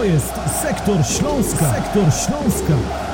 To jest Sektor Śląska. Sektor Śląska.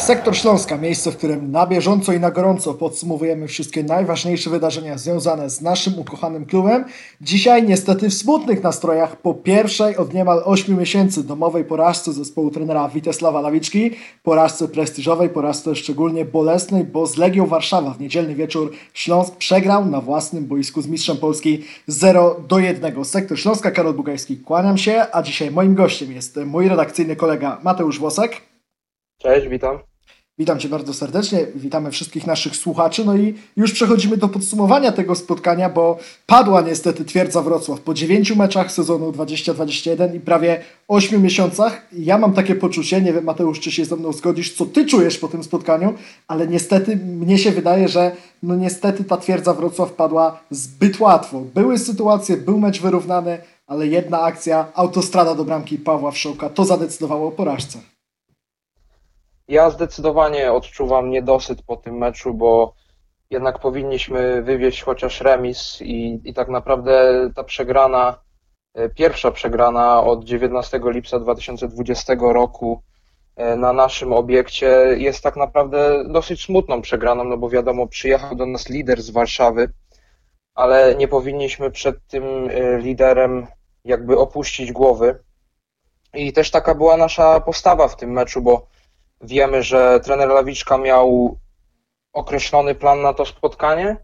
Sektor Śląska, miejsce, w którym na bieżąco i na gorąco podsumowujemy wszystkie najważniejsze wydarzenia związane z naszym ukochanym klubem. Dzisiaj niestety w smutnych nastrojach po pierwszej od niemal 8 miesięcy domowej porażce zespołu trenera Witesława Lawiczki, porażce prestiżowej, porażce szczególnie bolesnej, bo z Legią Warszawa w niedzielny wieczór Śląsk przegrał na własnym boisku z mistrzem Polski 0 do 1. Sektor Śląska, Karol Bugajski, kłaniam się, a dzisiaj moim gościem jest mój redakcyjny kolega Mateusz Włosek. Cześć, witam. Witam Cię bardzo serdecznie, witamy wszystkich naszych słuchaczy. No i już przechodzimy do podsumowania tego spotkania, bo padła niestety twierdza Wrocław po dziewięciu meczach sezonu 2021 i prawie ośmiu miesiącach. Ja mam takie poczucie, nie wiem Mateusz, czy się ze mną zgodzisz, co Ty czujesz po tym spotkaniu, ale niestety mnie się wydaje, że no niestety ta twierdza Wrocław padła zbyt łatwo. Były sytuacje, był mecz wyrównany, ale jedna akcja, autostrada do bramki Pawła Wszołka, to zadecydowało o porażce. Ja zdecydowanie odczuwam niedosyt po tym meczu, bo jednak powinniśmy wywieźć chociaż remis i, i tak naprawdę ta przegrana, e, pierwsza przegrana od 19 lipca 2020 roku e, na naszym obiekcie jest tak naprawdę dosyć smutną przegraną, no bo wiadomo, przyjechał do nas lider z Warszawy, ale nie powinniśmy przed tym e, liderem jakby opuścić głowy. I też taka była nasza postawa w tym meczu, bo Wiemy, że trener Lawiczka miał określony plan na to spotkanie,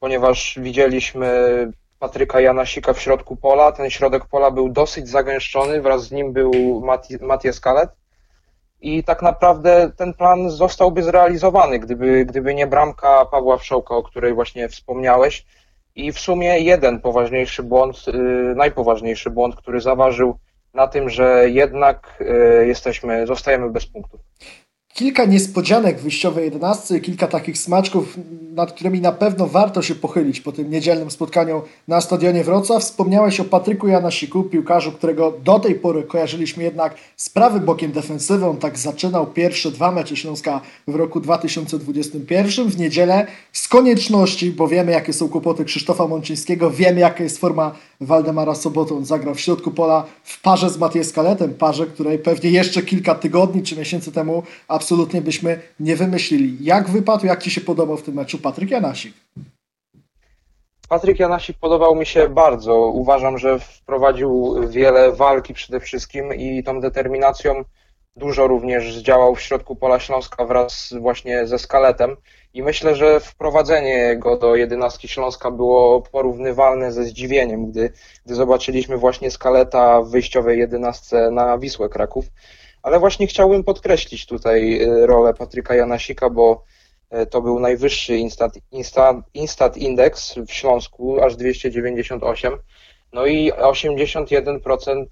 ponieważ widzieliśmy Patryka Janasika w środku pola. Ten środek pola był dosyć zagęszczony, wraz z nim był Matias Kalet. I tak naprawdę ten plan zostałby zrealizowany, gdyby, gdyby nie bramka Pawła Wszołka, o której właśnie wspomniałeś. I w sumie jeden poważniejszy błąd, yy, najpoważniejszy błąd, który zaważył na tym, że jednak y, jesteśmy, zostajemy bez punktów. Kilka niespodzianek w wyjściowej 11, kilka takich smaczków, nad którymi na pewno warto się pochylić po tym niedzielnym spotkaniu na stadionie Wrocław. Wspomniałeś o Patryku Janasiku, piłkarzu, którego do tej pory kojarzyliśmy jednak z prawym bokiem defensywy. On tak zaczynał pierwsze dwa mecze Śląska w roku 2021. W niedzielę z konieczności, bo wiemy jakie są kłopoty Krzysztofa Mączyńskiego, wiemy jaka jest forma Waldemara Sobotu. On zagrał w środku pola w parze z Matiem Skaletem, parze, której pewnie jeszcze kilka tygodni czy miesięcy temu absolutnie byśmy nie wymyślili. Jak wypadł, jak Ci się podobał w tym meczu Patryk Janasik? Patryk Janasik podobał mi się bardzo. Uważam, że wprowadził wiele walki przede wszystkim i tą determinacją dużo również zdziałał w środku pola Śląska wraz właśnie ze Skaletem i myślę, że wprowadzenie go do jedenastki Śląska było porównywalne ze zdziwieniem, gdy, gdy zobaczyliśmy właśnie Skaleta w wyjściowej jedenastce na Wisłę Kraków. Ale właśnie chciałbym podkreślić tutaj y, rolę Patryka Janasika, bo to był najwyższy Instat, Instat, Instat Index w Śląsku, aż 298, no i 81%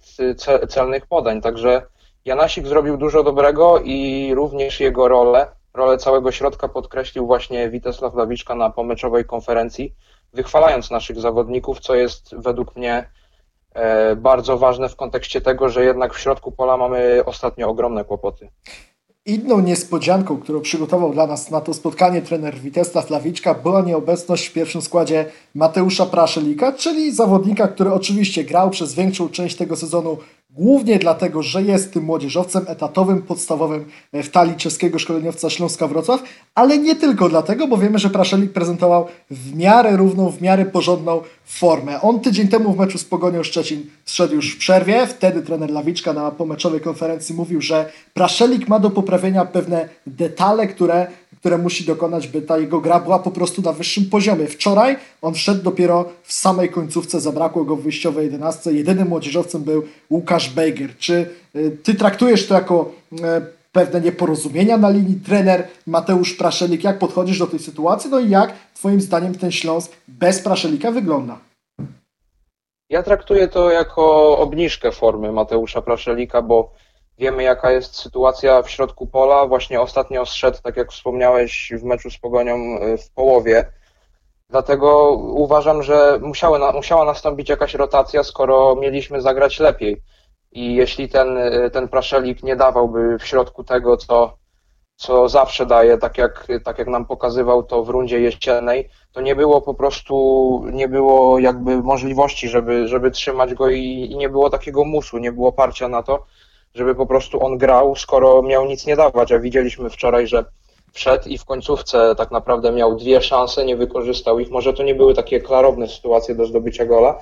celnych podań, także Janasik zrobił dużo dobrego i również jego rolę, rolę całego środka podkreślił właśnie Witesław Lawiczka na pomeczowej konferencji, wychwalając naszych zawodników, co jest według mnie e, bardzo ważne w kontekście tego, że jednak w środku pola mamy ostatnio ogromne kłopoty. Inną niespodzianką, którą przygotował dla nas na to spotkanie trener Witesław Lawiczka była nieobecność w pierwszym składzie Mateusza Praszelika, czyli zawodnika, który oczywiście grał przez większą część tego sezonu Głównie dlatego, że jest tym młodzieżowcem etatowym, podstawowym w talii czeskiego szkoleniowca Śląska Wrocław, ale nie tylko dlatego, bo wiemy, że Praszelik prezentował w miarę równą, w miarę porządną formę. On tydzień temu w meczu z Pogonią Szczecin zszedł już w przerwie. Wtedy trener Lawiczka na pomeczowej konferencji mówił, że Praszelik ma do poprawienia pewne detale, które które musi dokonać, by ta jego gra była po prostu na wyższym poziomie. Wczoraj on wszedł dopiero w samej końcówce, zabrakło go w wyjściowej 11. Jedynym młodzieżowcem był Łukasz Bejger. Czy y, ty traktujesz to jako y, pewne nieporozumienia na linii trener Mateusz Praszelik? Jak podchodzisz do tej sytuacji? No i jak twoim zdaniem ten Śląsk bez Praszelika wygląda? Ja traktuję to jako obniżkę formy Mateusza Praszelika, bo Wiemy, jaka jest sytuacja w środku pola. Właśnie ostatnio zszedł, tak jak wspomniałeś, w meczu z Pogonią y, w połowie. Dlatego uważam, że musiały, musiała nastąpić jakaś rotacja, skoro mieliśmy zagrać lepiej. I jeśli ten, y, ten Praszelik nie dawałby w środku tego, co, co zawsze daje, tak jak, tak jak nam pokazywał to w rundzie jesiennej, to nie było po prostu, nie było jakby możliwości, żeby, żeby trzymać go i, i nie było takiego musu, nie było parcia na to, żeby po prostu on grał, skoro miał nic nie dawać, a widzieliśmy wczoraj, że wszedł i w końcówce tak naprawdę miał dwie szanse, nie wykorzystał ich. Może to nie były takie klarowne sytuacje do zdobycia gola,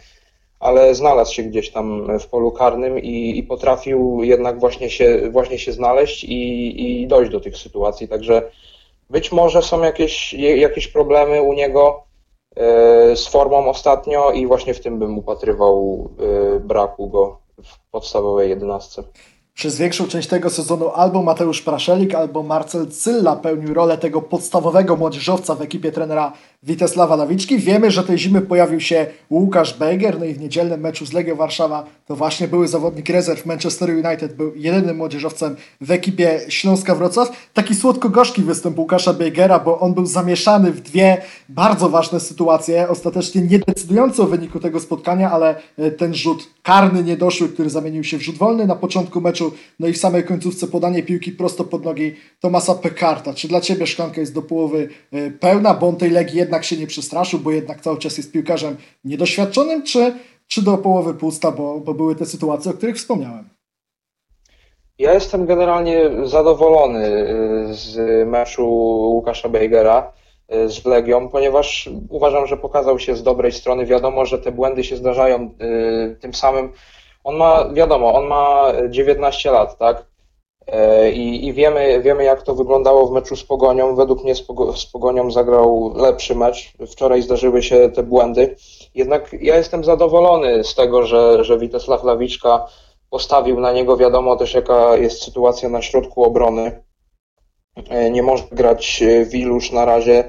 ale znalazł się gdzieś tam w polu karnym i, i potrafił jednak właśnie się, właśnie się znaleźć i, i dojść do tych sytuacji. Także być może są jakieś, jakieś problemy u niego e, z formą ostatnio i właśnie w tym bym upatrywał e, braku go w podstawowej jedenastce. Przez większą część tego sezonu albo Mateusz Praszelik, albo Marcel Cylla pełnił rolę tego podstawowego młodzieżowca w ekipie trenera Witesława Lawicki. Wiemy, że tej zimy pojawił się Łukasz Bejger, no i w niedzielnym meczu z Legią Warszawa to właśnie były zawodnik rezerw Manchester United, był jedynym młodzieżowcem w ekipie Śląska Wrocław. Taki słodko-gorzki występ Łukasza Bejgera, bo on był zamieszany w dwie bardzo ważne sytuacje, ostatecznie nie decydujące o wyniku tego spotkania, ale e, ten rzut karny niedoszły, który zamienił się w rzut wolny na początku meczu, no i w samej końcówce podanie piłki prosto pod nogi Tomasa Pekarta. Czy dla Ciebie szklanka jest do połowy e, pełna, bo on tej Legii jednak jednak się nie przestraszył, bo jednak cały czas jest piłkarzem niedoświadczonym, czy, czy do połowy pusta, bo, bo były te sytuacje, o których wspomniałem? Ja jestem generalnie zadowolony y, z meczu Łukasza Bejgera y, z Legią, ponieważ uważam, że pokazał się z dobrej strony. Wiadomo, że te błędy się zdarzają y, tym samym. On ma, wiadomo, on ma 19 lat, tak? E, I, I, wiemy, wiemy, jak to wyglądało w meczu z Pogonią. Według mnie z, Pogonią zagrał lepszy mecz. Wczoraj zdarzyły się te błędy. Jednak ja jestem zadowolony z tego, że, że Witesław Lawiczka postawił na niego. Wiadomo też, jaka jest sytuacja na środku obrony. E, nie może grać e, Wilusz na razie.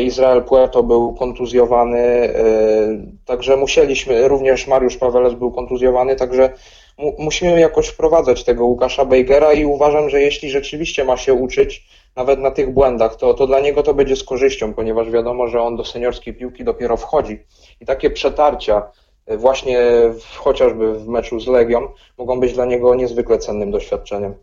Izrael Puerto był kontuzjowany, także musieliśmy, również Mariusz Paweles był kontuzjowany, także musimy jakoś wprowadzać tego Łukasza Bejgera i uważam, że jeśli rzeczywiście ma się uczyć nawet na tych błędach, to, to dla niego to będzie z korzyścią, ponieważ wiadomo, że on do seniorskiej piłki dopiero wchodzi. I takie przetarcia e, właśnie w, chociażby w meczu z Legią mogą być dla niego niezwykle cennym doświadczeniem.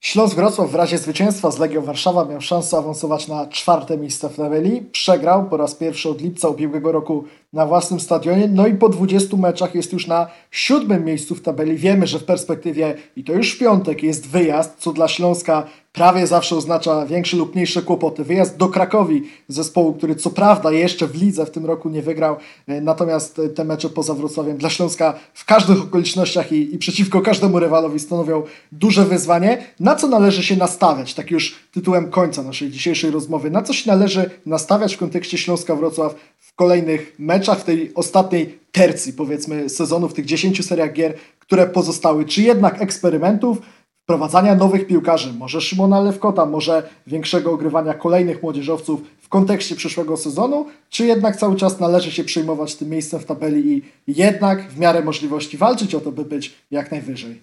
Śląsk Wrocław w razie zwycięstwa z Legią Warszawa miał szansę awansować na czwarte miejsce w tabeli. Przegrał po raz pierwszy od lipca ubiegłego roku na własnym stadionie. No i po 20 meczach jest już na siódmym miejscu w tabeli. Wiemy, że w perspektywie, i to już w piątek, jest wyjazd, co dla Śląska prawie zawsze oznacza większe lub mniejsze kłopoty. Wyjazd do Krakowi, zespołu, który co prawda jeszcze w lidze w tym roku nie wygrał, e, natomiast te mecze poza Wrocławiem dla Śląska w każdych okolicznościach i, i przeciwko każdemu rywalowi stanowią duże wyzwanie. Na co należy się nastawiać, tak już tytułem końca naszej dzisiejszej rozmowy, na co się należy nastawiać w kontekście Śląska-Wrocław w kolejnych meczach, w tej ostatniej tercji, powiedzmy, sezonu, w tych 10 seriach gier, które pozostały, czy jednak eksperymentów, wprowadzania nowych piłkarzy, może Szymona Lewkota, może większego ogrywania kolejnych młodzieżowców w kontekście przyszłego sezonu, czy jednak cały czas należy się przejmować tym miejscem w tabeli i jednak w miarę możliwości walczyć o to, by być jak najwyżej?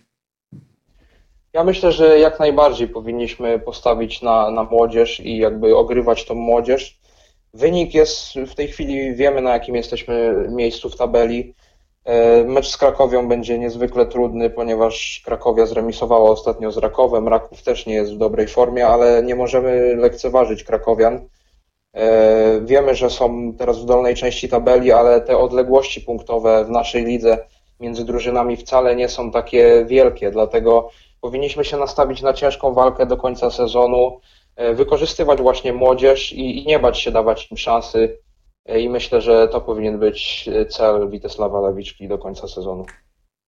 Ja myślę, że jak najbardziej powinniśmy postawić na, na młodzież i jakby ogrywać tą młodzież. Wynik jest w tej chwili, wiemy na jakim jesteśmy miejscu w tabeli. E, mecz z Krakowią będzie niezwykle trudny, ponieważ Krakowia zremisowała ostatnio z Rakowem. Raków też nie jest w dobrej formie, ale nie możemy lekceważyć Krakowian. E, wiemy, że są teraz w dolnej części tabeli, ale te odległości punktowe w naszej lidze między drużynami wcale nie są takie wielkie, dlatego powinniśmy się nastawić na ciężką walkę do końca sezonu, wykorzystywać właśnie młodzież i, i nie bać się dawać im szansy i myślę, że to powinien być cel Witesława Lawiczki do końca sezonu.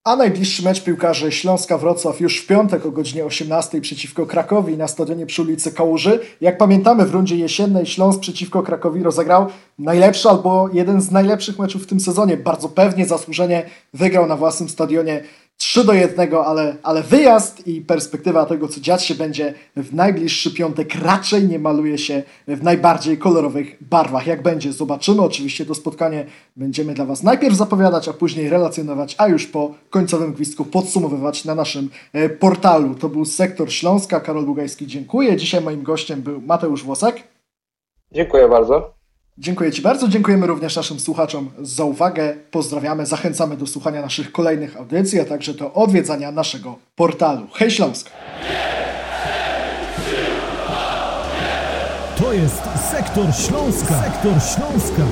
A najbliższy mecz piłkarzy Śląska Wrocław już w piątek o godzinie 18 przeciwko Krakowi na stadionie przy ulicy Kałuży. Jak pamiętamy w rundzie jesiennej Śląsk przeciwko Krakowi rozegrał najlepszy albo jeden z najlepszych meczów w tym sezonie. Bardzo pewnie zasłużenie wygrał na własnym stadionie 3 do 1, ale, ale wyjazd i perspektywa tego, co dziać się będzie w najbliższy piątek, raczej nie maluje się w najbardziej kolorowych barwach. Jak będzie, zobaczymy. Oczywiście to spotkanie będziemy dla Was najpierw zapowiadać, a później relacjonować, a już po końcowym gwizdku podsumowywać na naszym e, portalu. To był Sektor Śląska. Karol Bugajski, dziękuję. Dzisiaj moim gościem był Mateusz Włosek. Dziękuję bardzo. Dziękuję Ci bardzo. Dziękujemy również naszym słuchaczom za uwagę. Pozdrawiamy, zachęcamy do słuchania naszych kolejnych audycji, a także do odwiedzania naszego portalu. Hej Śląsk! To jest Sektor Śląska. Sektor Śląska.